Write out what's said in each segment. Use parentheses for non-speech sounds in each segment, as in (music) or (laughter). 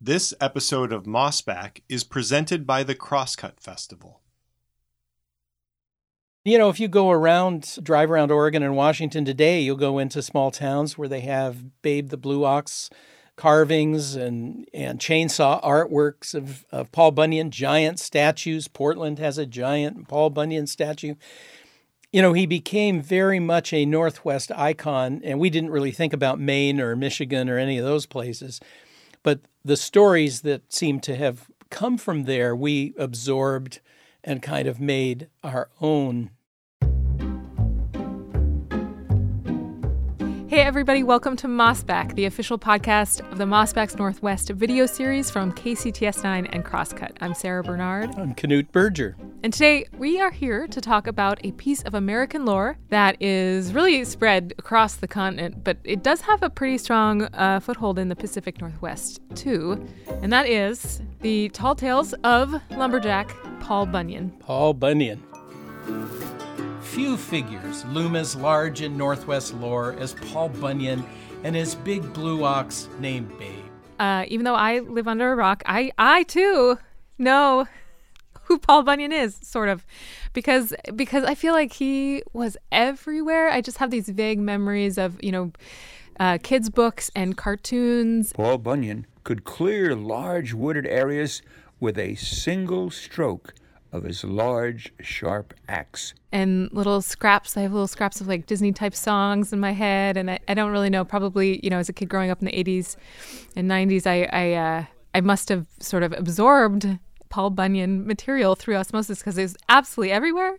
This episode of Mossback is presented by the Crosscut Festival. You know, if you go around, drive around Oregon and Washington today, you'll go into small towns where they have Babe the Blue Ox carvings and, and chainsaw artworks of, of Paul Bunyan, giant statues. Portland has a giant Paul Bunyan statue. You know, he became very much a Northwest icon, and we didn't really think about Maine or Michigan or any of those places. But the stories that seem to have come from there, we absorbed and kind of made our own. Hey, everybody, welcome to Mossback, the official podcast of the Mossback's Northwest video series from KCTS9 and Crosscut. I'm Sara Bernard. I'm Knute Berger. And today we are here to talk about a piece of American lore that is really spread across the continent, but it does have a pretty strong uh, foothold in the Pacific Northwest, too. And that is the tall tales of lumberjack Paul Bunyan. Paul Bunyan. Few figures loom as large in Northwest lore as Paul Bunyan and his big blue ox named Babe. Uh, even though I live under a rock, I, I too know who Paul Bunyan is, sort of, because because I feel like he was everywhere. I just have these vague memories of you know, uh, kids' books and cartoons. Paul Bunyan could clear large wooded areas with a single stroke of his large, sharp axe. And little scraps, I have little scraps of like Disney type songs in my head. And I, I don't really know, probably, you know, as a kid growing up in the 80s and 90s, I, I, uh, I must have sort of absorbed Paul Bunyan material through osmosis because it's absolutely everywhere.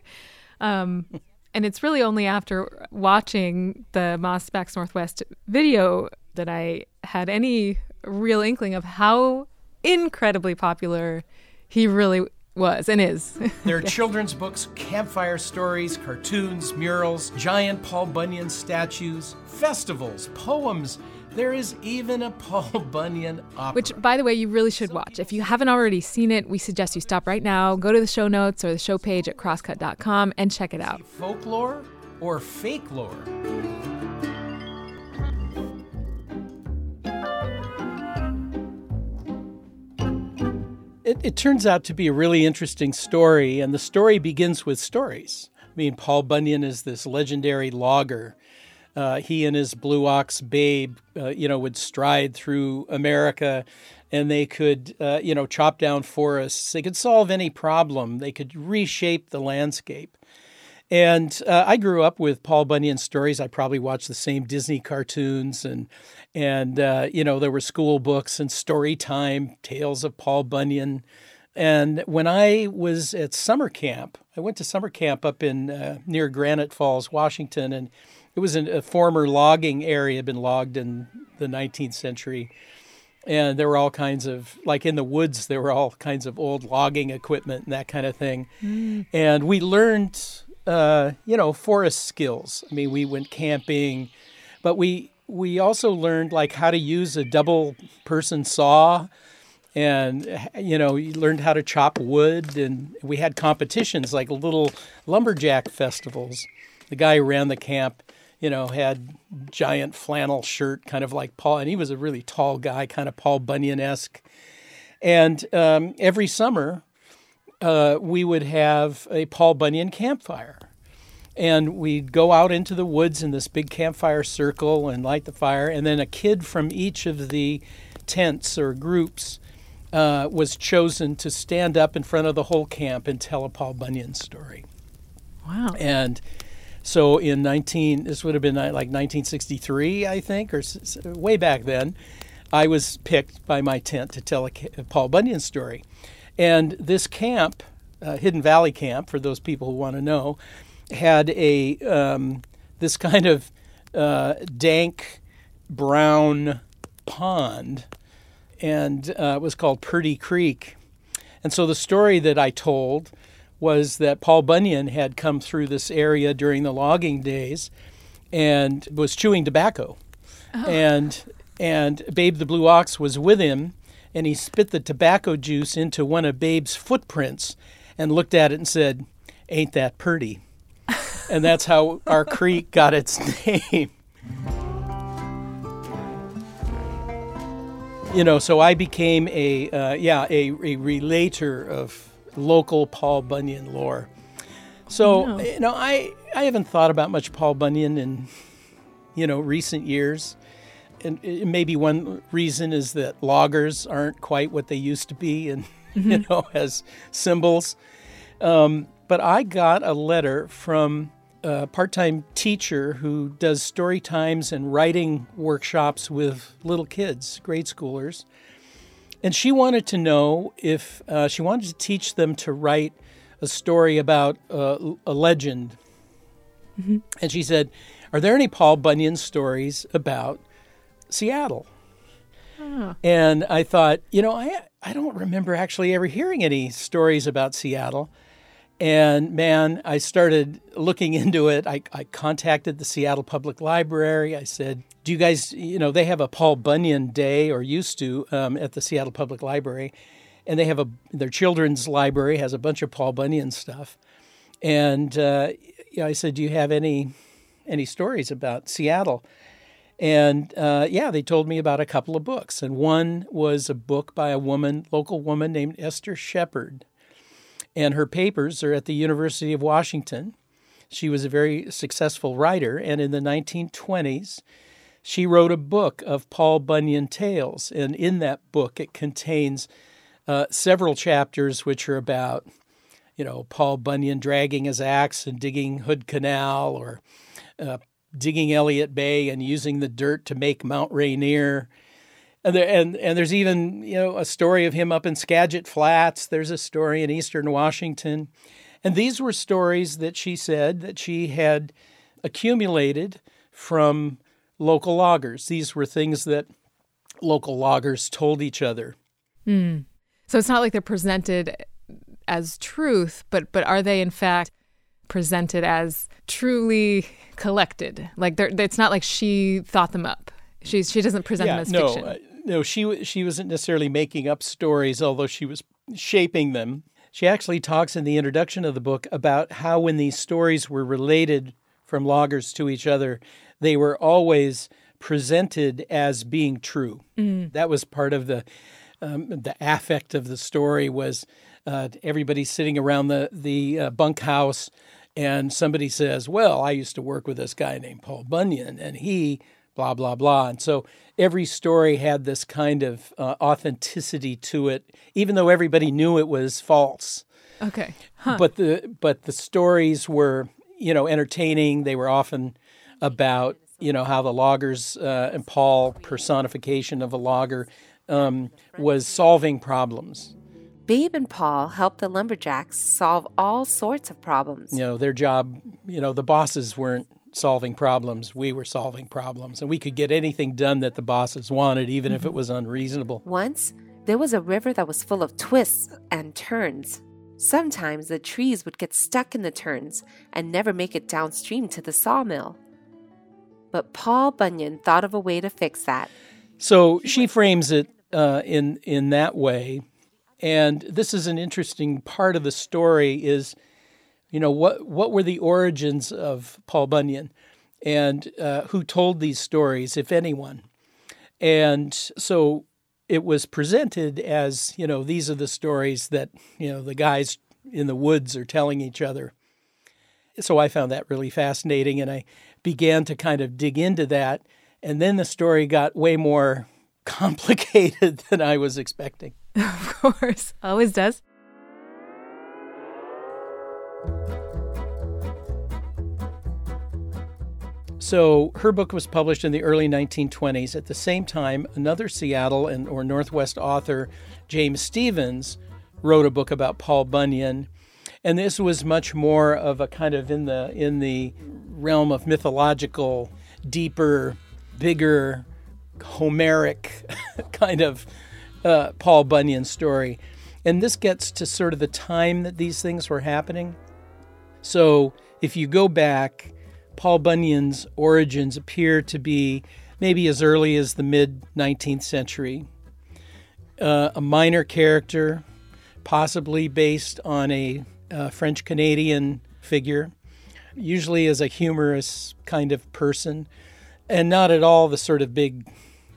Um, (laughs) and it's really only after watching the Mossback's Northwest video that I had any real inkling of how incredibly popular he really was and is. (laughs) there are children's books, campfire stories, cartoons, murals, giant Paul Bunyan statues, festivals, poems. There is even a (laughs) Paul Bunyan opera. Which, by the way, you really should watch. If you haven't already seen it, we suggest you stop right now, go to the show notes or the show page at crosscut.com and check it out. Folklore or fake lore? It, it turns out to be a really interesting story, and the story begins with stories. I mean, Paul Bunyan is this legendary logger. Uh, he and his blue ox babe, uh, you know, would stride through America and they could, uh, you know, chop down forests. They could solve any problem. They could reshape the landscape. And uh, I grew up with Paul Bunyan stories. I probably watched the same Disney cartoons, and and uh, you know there were school books and story time, tales of Paul Bunyan. And when I was at summer camp, I went to summer camp up in uh, near Granite Falls, Washington, and it was in a former logging area, been logged in the 19th century. And there were all kinds of, like in the woods, there were all kinds of old logging equipment and that kind of thing. Mm. And we learned uh, you know, forest skills. I mean, we went camping, but we we also learned like how to use a double person saw and you know you learned how to chop wood. And we had competitions like little lumberjack festivals. The guy who ran the camp you know had giant flannel shirt kind of like paul and he was a really tall guy kind of paul bunyan-esque. And um, every summer uh, we would have a Paul Bunyan campfire. And we'd go out into the woods in this big campfire circle and light the fire. And then a kid from each of the tents or groups uh, was chosen to stand up in front of the whole camp and tell a Paul Bunyan story. Wow. And so in 19, this would have been like 1963, I think, or way back then, I was picked by my tent to tell a Paul Bunyan story. And this camp, uh, Hidden Valley Camp, for those people who want to know, had a um, this kind of uh, dank brown pond, and uh, it was called Purdy Creek. And so the story that I told was that Paul Bunyan had come through this area during the logging days and was chewing tobacco. Oh. And and Babe the Blue Ox was with him and he spit the tobacco juice into one of Babe's footprints and looked at it and said, Ain't that purty? (laughs) and that's how our creek got its name. you know, so I became a uh, yeah a, a relator of local Paul Bunyan lore. So No. you know, I I haven't thought about much Paul Bunyan in you know recent years, and it- maybe one reason is that loggers aren't quite what they used to be, and (laughs) you know as symbols. Um, but I got a letter from a part-time teacher who does story times and writing workshops with little kids, grade schoolers, and she wanted to know if uh, she wanted to teach them to write a story about uh, a legend. And she said, "Are there any Paul Bunyan stories about Seattle?" And I thought, you know, I I don't remember actually ever hearing any stories about Seattle. And man, I started looking into it. I, I contacted the Seattle Public Library. I said, Do you guys, you know, they have a Paul Bunyan Day or used to um, at the Seattle Public Library. And they have a, their children's library has a bunch of Paul Bunyan stuff. And uh, I said, Do you have any, any stories about Seattle? And uh, yeah, they told me about a couple of books. And one was a book by a woman, local woman named Esther Shepard and her papers are at the University of Washington. She was a very successful writer, and in the 1920s, she wrote a book of Paul Bunyan tales. And in that book, it contains uh, several chapters which are about, you know, Paul Bunyan dragging his axe and digging Hood Canal, or uh, digging Elliott Bay and using the dirt to make Mount Rainier. And, there, and and there's even you know a story of him up in Skagit Flats. There's a story in Eastern Washington, and these were stories that she said that she had accumulated from local loggers. These were things that local loggers told each other. Hmm. So it's not like they're presented as truth, but but are they in fact presented as truly collected? Like it's not like she thought them up. She she doesn't present them as no, fiction. uh, no, she she wasn't necessarily making up stories, although she was shaping them. She actually talks in the introduction of the book about how when these stories were related from loggers to each other, they were always presented as being true. That was part of the um, the affect of the story was uh, everybody sitting around the the uh, bunkhouse, and somebody says, "Well, I used to work with this guy named Paul Bunyan, and he blah blah blah." And so every story had this kind of uh, authenticity to it, even though everybody knew it was false. okay. But the but the stories were you know entertaining. They were often about you know how the loggers uh, and Paul personification of a logger um, was solving problems. Babe and Paul helped the lumberjacks solve all sorts of problems. You know their job. You know the bosses weren't solving problems. We were solving problems, and we could get anything done that the bosses wanted, even if it was unreasonable. Once, there was a river that was full of twists and turns. Sometimes the trees would get stuck in the turns and never make it downstream to the sawmill. But Paul Bunyan thought of a way to fix that. So she frames it uh, in in that way, and this is an interesting part of the story. Is you know what what were the origins of Paul Bunyan, and uh, who told these stories, if anyone, and so it was presented as you know these are the stories that you know the guys in the woods are telling each other. So I found that really fascinating, and I began to kind of dig into that. And then the story got way more (laughs) complicated than I was expecting. (laughs) Of course. Always does. So her book was published in the early 1920s. At the same time, another Seattle and or Northwest author, James Stevens, wrote a book about Paul Bunyan, and this was much more of a kind of in the in the realm of mythological, deeper, bigger, Homeric (laughs) kind of uh, Paul Bunyan story. And this gets to sort of the time that these things were happening. So if you go back, Paul Bunyan's origins appear to be maybe as early as the mid 19th century. Uh, a minor character, possibly based on a uh, French Canadian figure, usually as a humorous kind of person, and not at all the sort of big,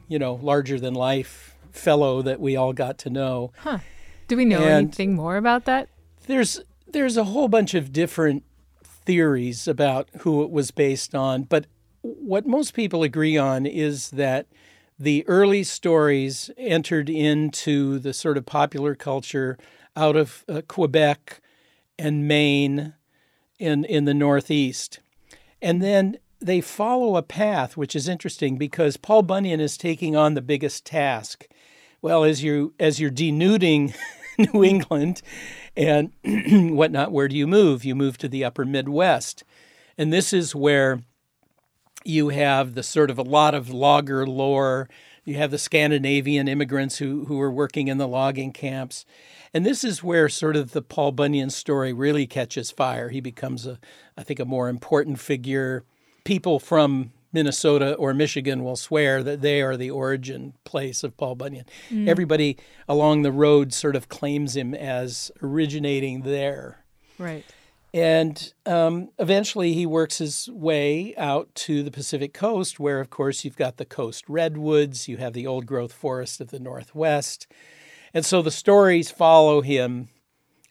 you know, larger than life fellow that we all got to know. Huh. Do we know And- anything more about that? There's there's a whole bunch of different theories about who it was based on, but what most people agree on is that the early stories entered into the sort of popular culture out of uh, Quebec and Maine in in the Northeast. And then they follow a path which is interesting because Paul Bunyan is taking on the biggest task. Well, as you as you're denuding (laughs) New England and (clears throat) whatnot, where do you move? You move to the upper Midwest. And this is where you have the sort of a lot of logger lore. You have the Scandinavian immigrants who, who were working in the logging camps. And this is where sort of the Paul Bunyan story really catches fire. He becomes a, I think, a more important figure. People from Minnesota or Michigan will swear that they are the origin place of Paul Bunyan. Everybody along the road sort of claims him as originating there. Right. And um, eventually he works his way out to the Pacific coast, where, of course, you've got the coast redwoods, you have the old growth forest of the Northwest. And so the stories follow him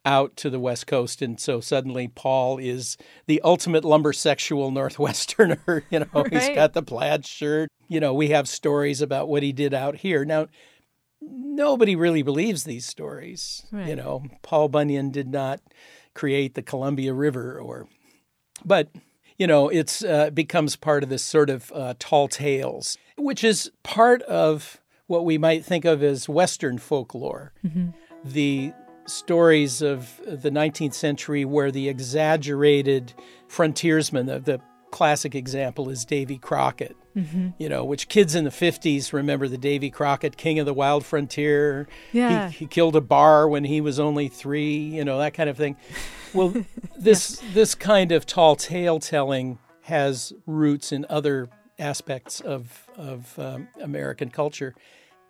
out to the West Coast. And so suddenly Paul is the ultimate lumbersexual Northwesterner. (laughs) You know, he's got the plaid shirt. You know, we have stories about what he did out here. Now, nobody really believes these stories. You know, Paul Bunyan did not create the Columbia River or, but you know, it's uh, becomes part of this sort of uh, tall tales, which is part of what we might think of as Western folklore. The stories of the 19th century where the exaggerated frontiersman, the, the classic example is Davy Crockett, you know, which kids in the 50s remember the Davy Crockett, king of the wild frontier. Yeah. He, he killed a bar when he was only three, you know, that kind of thing. Well, (laughs) this, this kind of tall tale telling has roots in other aspects of, of um, American culture.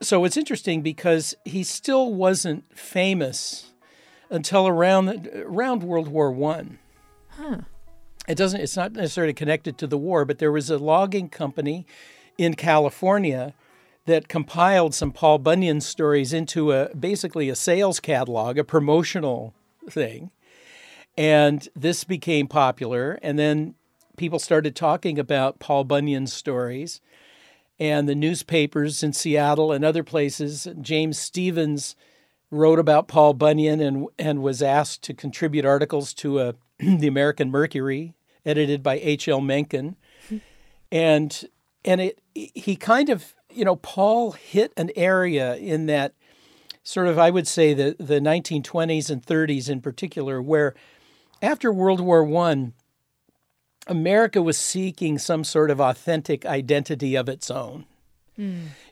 So it's interesting because he still wasn't famous until around around World War One. Huh. It doesn't. It's not necessarily connected to the war, but there was a logging company in California that compiled some Paul Bunyan stories into a basically a sales catalog, a promotional thing, and this became popular. And then people started talking about Paul Bunyan stories, and the newspapers in Seattle and other places. James Stevens wrote about Paul Bunyan and and was asked to contribute articles to uh, a (clears throat) the American Mercury, edited by H. L. Mencken, and and it he kind of you know Paul hit an area in that sort of I would say the the 1920s and 30s in particular where after World War One. America was seeking some sort of authentic identity of its own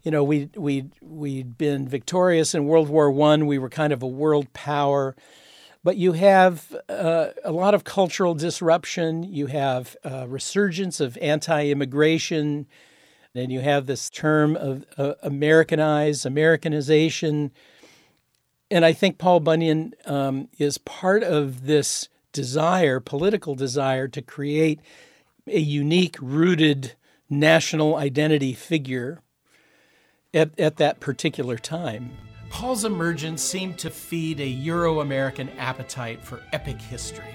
you know we we we'd been victorious in World War One. We were kind of a world power, but you have uh, a lot of cultural disruption. You have a resurgence of anti-immigration, and you have this term of uh, Americanize, Americanization. And I think Paul Bunyan um, is part of this desire, political desire, to create a unique, rooted national identity figure at, at that particular time. Paul's emergence seemed to feed a Euro American appetite for epic history.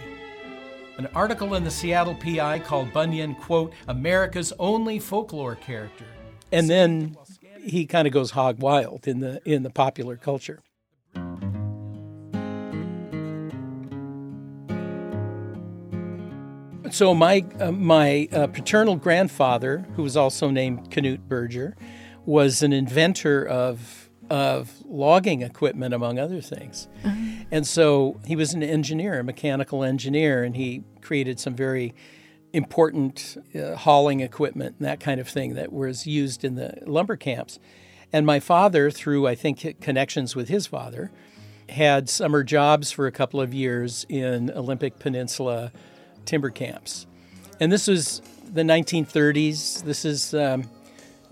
An article in the Seattle PI called Bunyan, quote, America's only folklore character. And then he kind of goes hog wild in the in the popular culture. So my uh, my uh, paternal grandfather, who was also named Knute Berger, was an inventor of of logging equipment, among other things. And so he was an engineer, a mechanical engineer, and he created some very important uh, hauling equipment and that kind of thing that was used in the lumber camps. And my father, through I think connections with his father, had summer jobs for a couple of years in Olympic Peninsula timber camps. And this was the 1930s. This is um,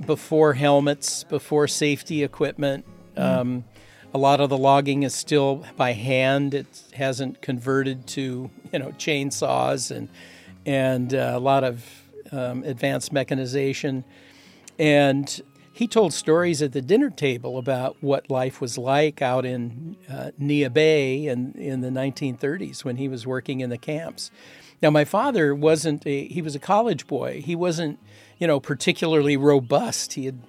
before helmets, before safety equipment. Um, a lot of the logging is still by hand. It hasn't converted to you know chainsaws and and uh, a lot of um, advanced mechanization. And he told stories at the dinner table about what life was like out in uh, Neah Bay in, in the 1930s when he was working in the camps. Now, my father wasn't a, he was a college boy. He wasn't, you know, particularly robust. He had,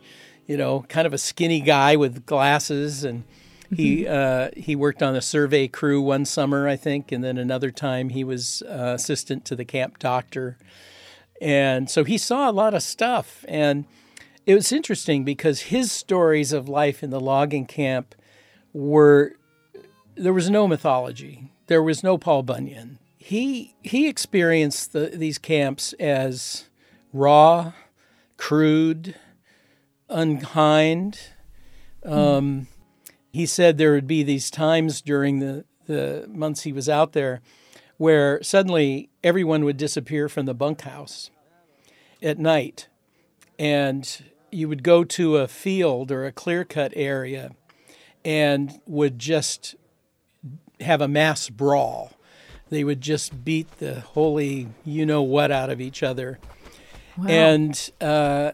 you know, kind of a skinny guy with glasses and he uh, he worked on a survey crew one summer, I think, and then another time he was uh, assistant to the camp doctor, and so he saw a lot of stuff. And it was interesting because his stories of life in the logging camp were there was no mythology, there was no Paul Bunyan. He he experienced the, these camps as raw, crude, unkind. Um, he said there would be these times during the, the months he was out there where suddenly everyone would disappear from the bunkhouse at night. And you would go to a field or a clear cut area and would just have a mass brawl. They would just beat the holy you know what out of each other. Wow. And, uh,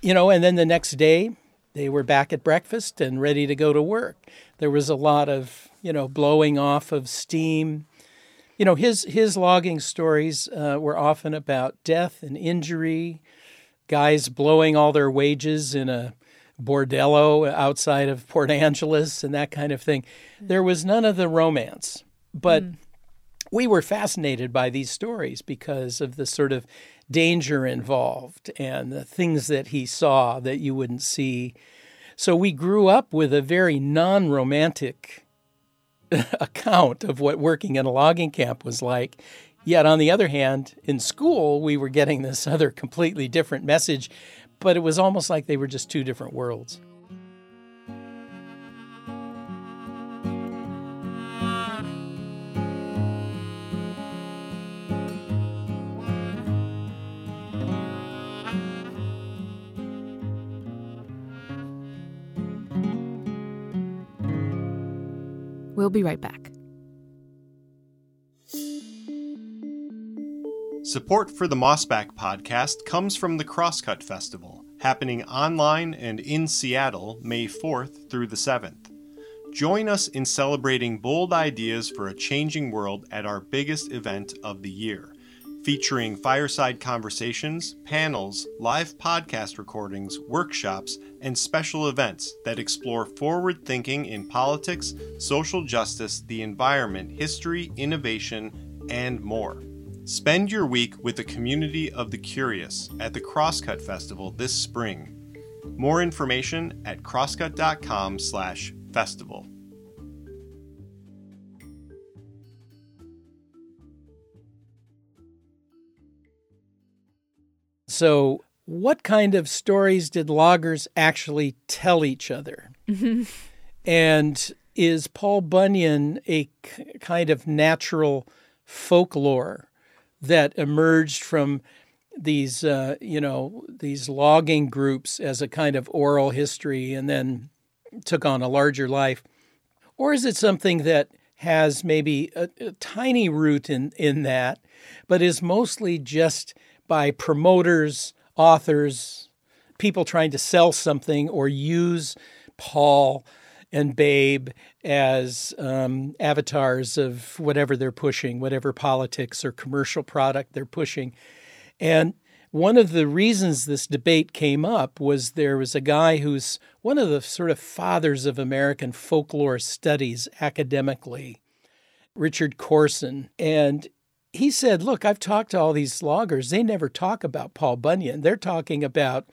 you know, and then the next day, they were back at breakfast and ready to go to work. There was a lot of, you know, blowing off of steam. You know, his his logging stories uh, were often about death and injury, guys blowing all their wages in a bordello outside of Port Angeles and that kind of thing. There was none of the romance, but mm. We were fascinated by these stories because of the sort of danger involved and the things that he saw that you wouldn't see. So we grew up with a very non romantic (laughs) account of what working in a logging camp was like. Yet, on the other hand, in school, we were getting this other completely different message, but it was almost like they were just two different worlds. We'll be right back. Support for the Mossback podcast comes from the Crosscut Festival, happening online and in Seattle May 4th through the 7th. Join us in celebrating bold ideas for a changing world at our biggest event of the year featuring fireside conversations, panels, live podcast recordings, workshops, and special events that explore forward thinking in politics, social justice, the environment, history, innovation, and more. Spend your week with the community of the curious at the Crosscut Festival this spring. More information at crosscut.com/festival. So, what kind of stories did loggers actually tell each other? Mm-hmm. (laughs) And is Paul Bunyan a k- kind of natural folklore that emerged from these, uh, you know, these logging groups as a kind of oral history and then took on a larger life? Or is it something that has maybe a, a tiny root in, in that, but is mostly just by promoters, authors, people trying to sell something or use Paul and Babe as um, avatars of whatever they're pushing, whatever politics or commercial product they're pushing. And one of the reasons this debate came up was there was a guy who's one of the sort of fathers of American folklore studies academically, Richard Dorson. And he said, Look, I've talked to all these loggers. They never talk about Paul Bunyan. They're talking about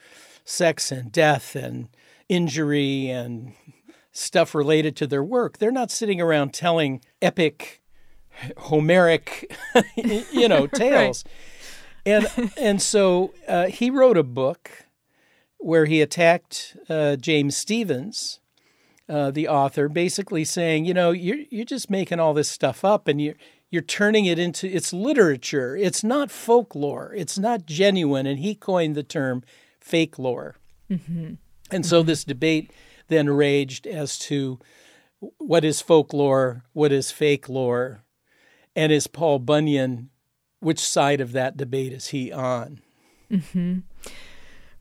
sex and death and injury and stuff related to their work. They're not sitting around telling epic, Homeric, (laughs) you know, (laughs) tales. right. And and so uh, he wrote a book where he attacked uh, James Stevens, uh, the author, basically saying, you know, you're you're just making all this stuff up, and you you're turning it into it's literature. It's not folklore. It's not genuine. And he coined the term fake lore. Mm-hmm. And so this debate then raged as to what is folklore, what is fake lore, and is Paul Bunyan, which side of that debate is he on? Mm-hmm.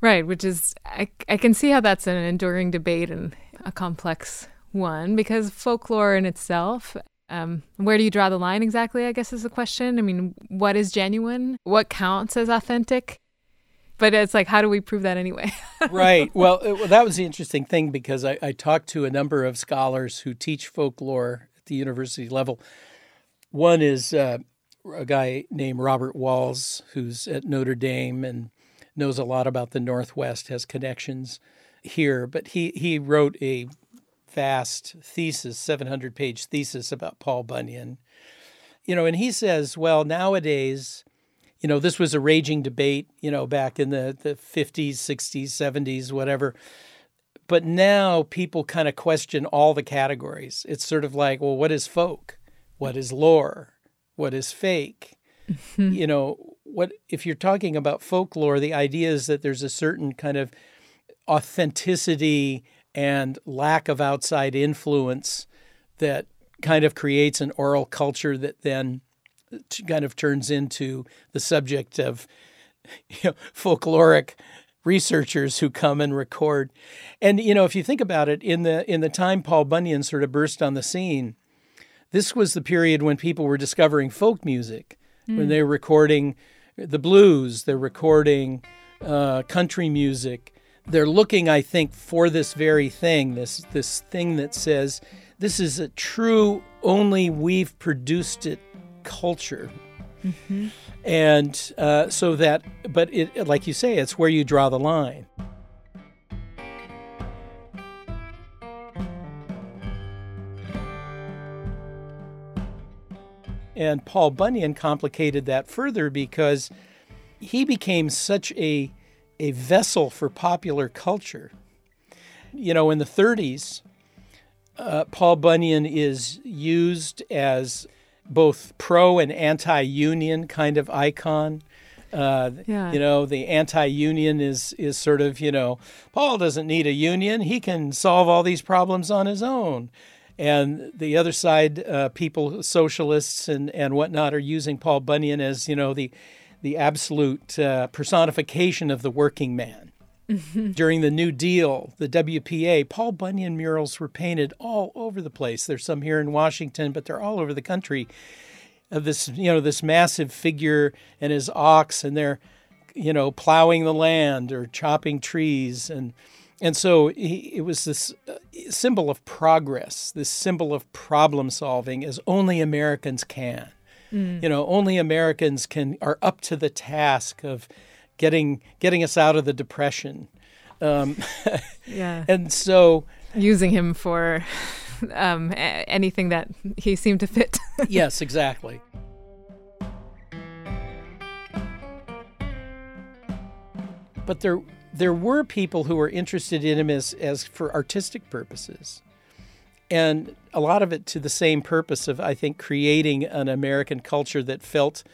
Right, which is I, I can see how that's an enduring debate and a complex one because folklore in itself um, where do you draw the line exactly? I guess is the question. I mean, what is genuine? What counts as authentic? But it's like, how do we prove that anyway? (laughs) right. Well, it, well, that was the interesting thing because I, I talked to a number of scholars who teach folklore at the university level. One is uh, a guy named Robert Walls, who's at Notre Dame and knows a lot about the Northwest, has connections here. But he, he wrote a vast thesis, 700 page thesis about Paul Bunyan. You know, and he says, well, nowadays, you know, this was a raging debate, you know, back in the, the 50s, 60s, 70s, whatever. But now people kind of question all the categories. It's sort of like, well, what is folk? What is lore? What is fake? Mm-hmm. (laughs) You know, what if you're talking about folklore, the idea is that there's a certain kind of authenticity and lack of outside influence that kind of creates an oral culture that then kind of turns into the subject of (laughs) you know, folkloric researchers who come and record. And you know, if you think about it, in the in the time Paul Bunyan sort of burst on the scene, this was the period when people were discovering folk music, mm. when they were recording the blues, they're recording uh, country music, they're looking, I think, for this very thing, this this thing that says this is a true only we've produced it culture. Mm-hmm. And uh, so that, but it, like you say, it's where you draw the line. And Paul Bunyan complicated that further because he became such a a vessel for popular culture. You know, in the 30s, uh, Paul Bunyan is used as both pro and anti union kind of icon. Uh, yeah. You know, the anti-union is is sort of you know Paul doesn't need a union; he can solve all these problems on his own. And the other side, uh, people, socialists and and whatnot, are using Paul Bunyan as you know the the absolute uh, personification of the working man. Mm-hmm. (laughs) During the New Deal, the WPA, Paul Bunyan murals were painted all over the place. There's some here in Washington, but they're all over the country. Of this, you know, this massive figure and his ox, and they're, you know, plowing the land or chopping trees, and and so he, it was this uh, symbol of progress, this symbol of problem solving, as only Americans can. Mm. You know, only Americans can are up to the task of getting getting us out of the depression. Um, (laughs) yeah, and so using him for um, anything that he seemed to fit. (laughs) yes, exactly. But there there were people who were interested in him as as for artistic purposes and a lot of it to the same purpose of I think creating an American culture that felt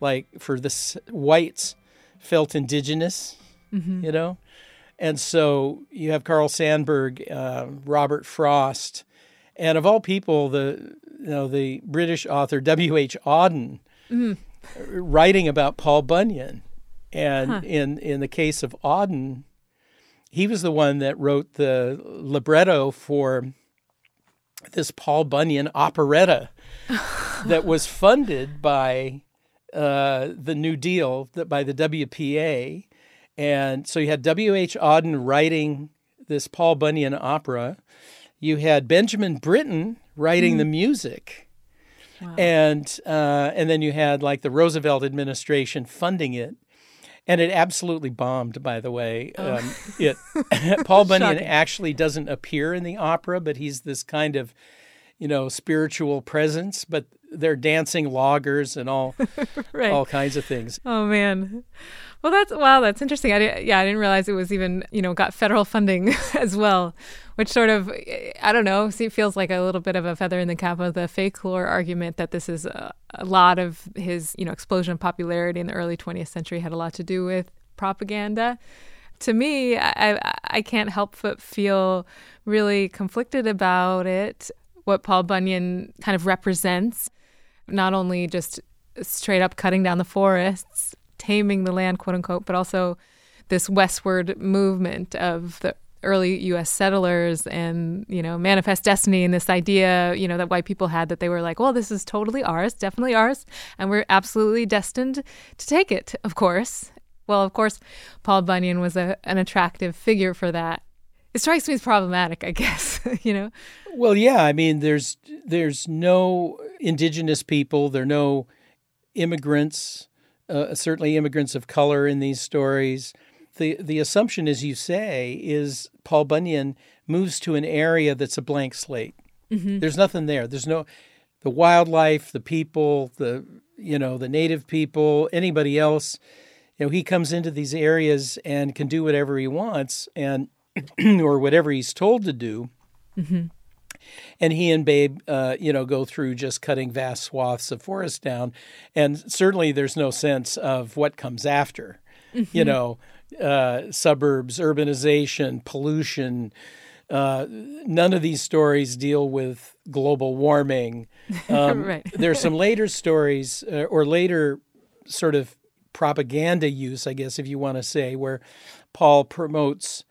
like for the whites felt indigenous, mm-hmm. you know, and so you have Carl Sandburg, uh, Robert Frost, and of all people, the you know the British author W. H. Auden mm-hmm. writing about Paul Bunyan, and huh. in in the case of Auden, he was the one that wrote the libretto for this Paul Bunyan operetta (laughs) that was funded by uh, the New Deal, that by the WPA. And so you had W.H. Auden writing this Paul Bunyan opera. You had Benjamin Britten writing mm. the music. Wow. And uh, and then you had like the Roosevelt administration funding it, and it absolutely bombed. By the way, oh. um, it (laughs) Paul Bunyan actually doesn't appear in the opera, but he's this kind of you know, spiritual presence, but they're dancing loggers and all (laughs) right. all kinds of things. Oh man. Well, that's wow, that's interesting. I did yeah, I didn't realize it was even you know got federal funding (laughs) as well, which sort of I don't know, it feels like a little bit of a feather in the cap of the fake lore argument that this is a, a lot of his you know explosion of popularity in the early 20th century had a lot to do with propaganda. To me, I I can't help but feel really conflicted about it what Paul Bunyan kind of represents, not only just straight up cutting down the forests, taming the land, quote unquote, but also this westward movement of the early U.S. settlers and you know manifest destiny and this idea you know that white people had that they were like, well, this is totally ours, definitely ours, and we're absolutely destined to take it. Of course, well, of course, Paul Bunyan was a, an attractive figure for that. It strikes me as problematic, I guess. (laughs) you know. Well, yeah. I mean, there's there's no indigenous people. There are no immigrants. Uh, certainly, immigrants of color in these stories the the assumption, as you say, is Paul Bunyan moves to an area that's a blank slate. Mm-hmm. There's nothing there. There's no the wildlife, the people, the you know the native people, anybody else. You know, he comes into these areas and can do whatever he wants, and (clears throat) or whatever he's told to do. Mm-hmm. And he and Babe, uh, you know, go through just cutting vast swaths of forest down, and certainly there's no sense of what comes after. Mm-hmm. You know, uh, suburbs, urbanization, pollution. Uh, none of these stories deal with global warming. (laughs) Um, right. there's some (laughs) later stories uh, or later sort of propaganda use, I guess, if you want to say, where Paul promotes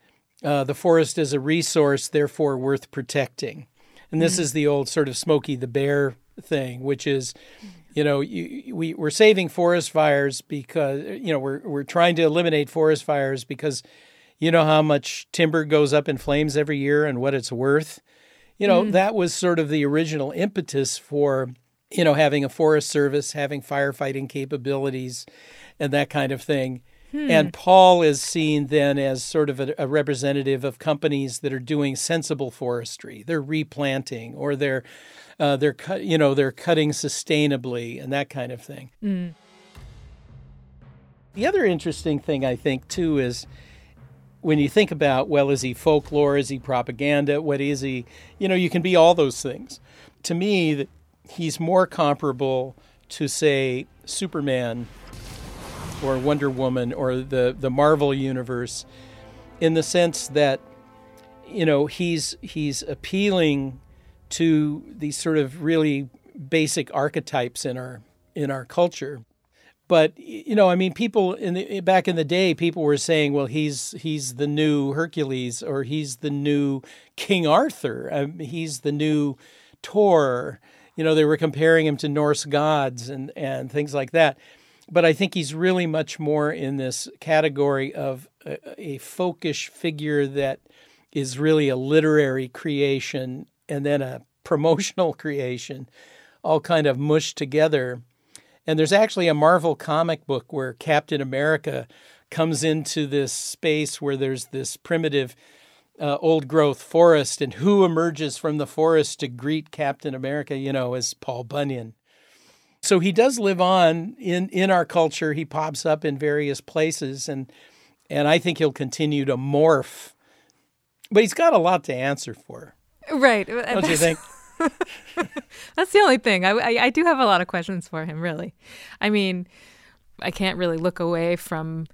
uh, the forest as a resource, therefore worth protecting. And this mm. is the old sort of Smokey the Bear thing, which is you know, you, we we're saving forest fires because you know we're we're trying to eliminate forest fires because you know how much timber goes up in flames every year and what it's worth. You know, mm. that was sort of the original impetus for you know having a forest service, having firefighting capabilities, and that kind of thing. Hmm. And Paul is seen then as sort of a, a, representative of companies that are doing sensible forestry. They're replanting or they're uh, they're cut, you know, they're cutting sustainably and that kind of thing. Mm. The other interesting thing I think too is when you think about well, is he folklore? Is he propaganda? What is he? You know, you can be all those things. To me, he's more comparable to say Superman or Wonder Woman or the the Marvel universe in the sense that you know he's he's appealing to these sort of really basic archetypes in our in our culture. But you know, I mean, people in the back in the day, people were saying, "Well, he's he's the new Hercules, or he's the new King Arthur. Um, he's the new Thor." You know, they were comparing him to Norse gods and and things like that. But I think he's really much more in this category of a, a folkish figure that is really a literary creation and then a (laughs) promotional creation all kind of mushed together. And there's actually a Marvel comic book where Captain America comes into this space where there's this primitive uh, old growth forest, and who emerges from the forest to greet Captain America, you know, is Paul Bunyan. So he does live on in, in our culture. He pops up in various places, and and I think he'll continue to morph. But he's got a lot to answer for. Right. Don't you think? (laughs) That's the only thing. I, I, I do have a lot of questions for him, really. I mean, I can't really look away from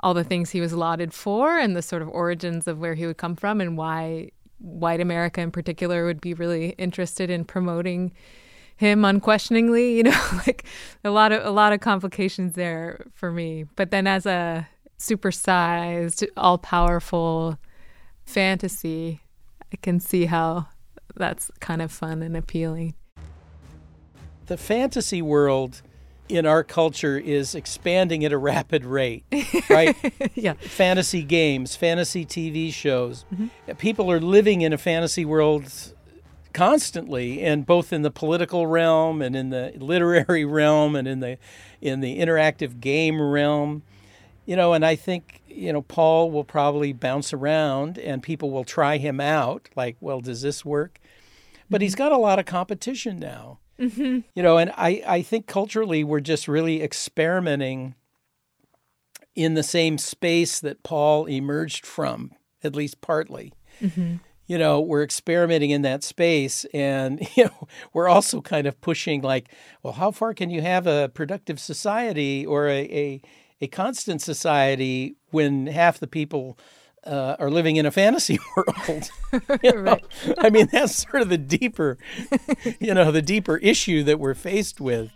all the things he was lauded for and the sort of origins of where he would come from and why white America in particular would be really interested in promoting him unquestioningly. You know, (laughs) like a lot of a lot of complications there for me. But then as a supersized, all powerful fantasy, I can see how that's kind of fun and appealing. The fantasy world in our culture is expanding at a rapid rate, (laughs) right? yeah. Fantasy games, fantasy TV shows. Mm-hmm. People are living in a fantasy world constantly and both in the political realm and in the literary (laughs) realm and in the in the interactive game realm you know and i think you know paul will probably bounce around and people will try him out like well does this work but he's got a lot of competition now. Mm-hmm. You know, and I, I think culturally we're just really experimenting in the same space that Paul emerged from, at least partly. Mm-hmm. You know, we're experimenting in that space, and (laughs) you know, we're also kind of pushing like, well, how far can you have a productive society or a, a, a constant society when half the people uh, are living in a fantasy (laughs) world. (laughs) right. I mean, that's sort of the deeper, you know, the deeper issue that we're faced with.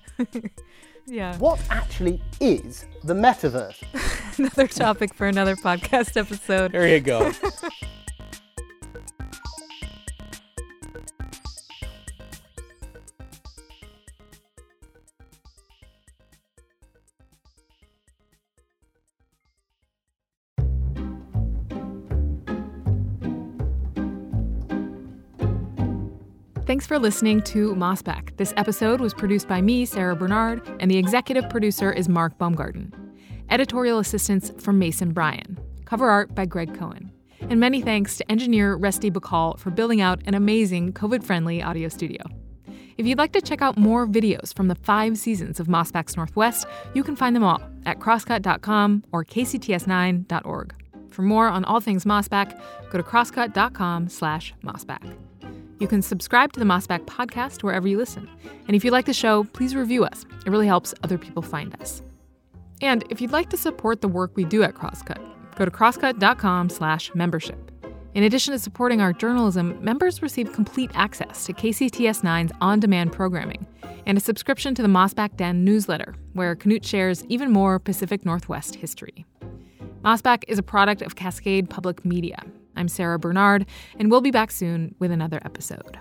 Yeah. What actually is the metaverse? Another topic for another podcast episode. There you go. Thanks for listening to Mossback. This episode was produced by me, Sara Bernard, and the executive producer is Mark Baumgarten. Editorial assistance from Mason Bryan. Cover art by Greg Cohen. And many thanks to engineer Resty Bacall for building out an amazing COVID friendly audio studio. If you'd like to check out more videos from the five seasons of Mossback's Northwest, you can find them all at crosscut.com or kcts9.org. For more on all things Mossback, go to crosscut.com slash mossback. You can subscribe to the Mossback podcast wherever you listen. And if you like the show, please review us. It really helps other people find us. And if you'd like to support the work we do at Crosscut, go to crosscut.com slash membership. In addition to supporting our journalism, members receive complete access to KCTS9's on-demand programming and a subscription to the Mossback Den newsletter, where Knute shares even more Pacific Northwest history. Mossback is a product of Cascade Public Media. I'm Sara Bernard, and we'll be back soon with another episode.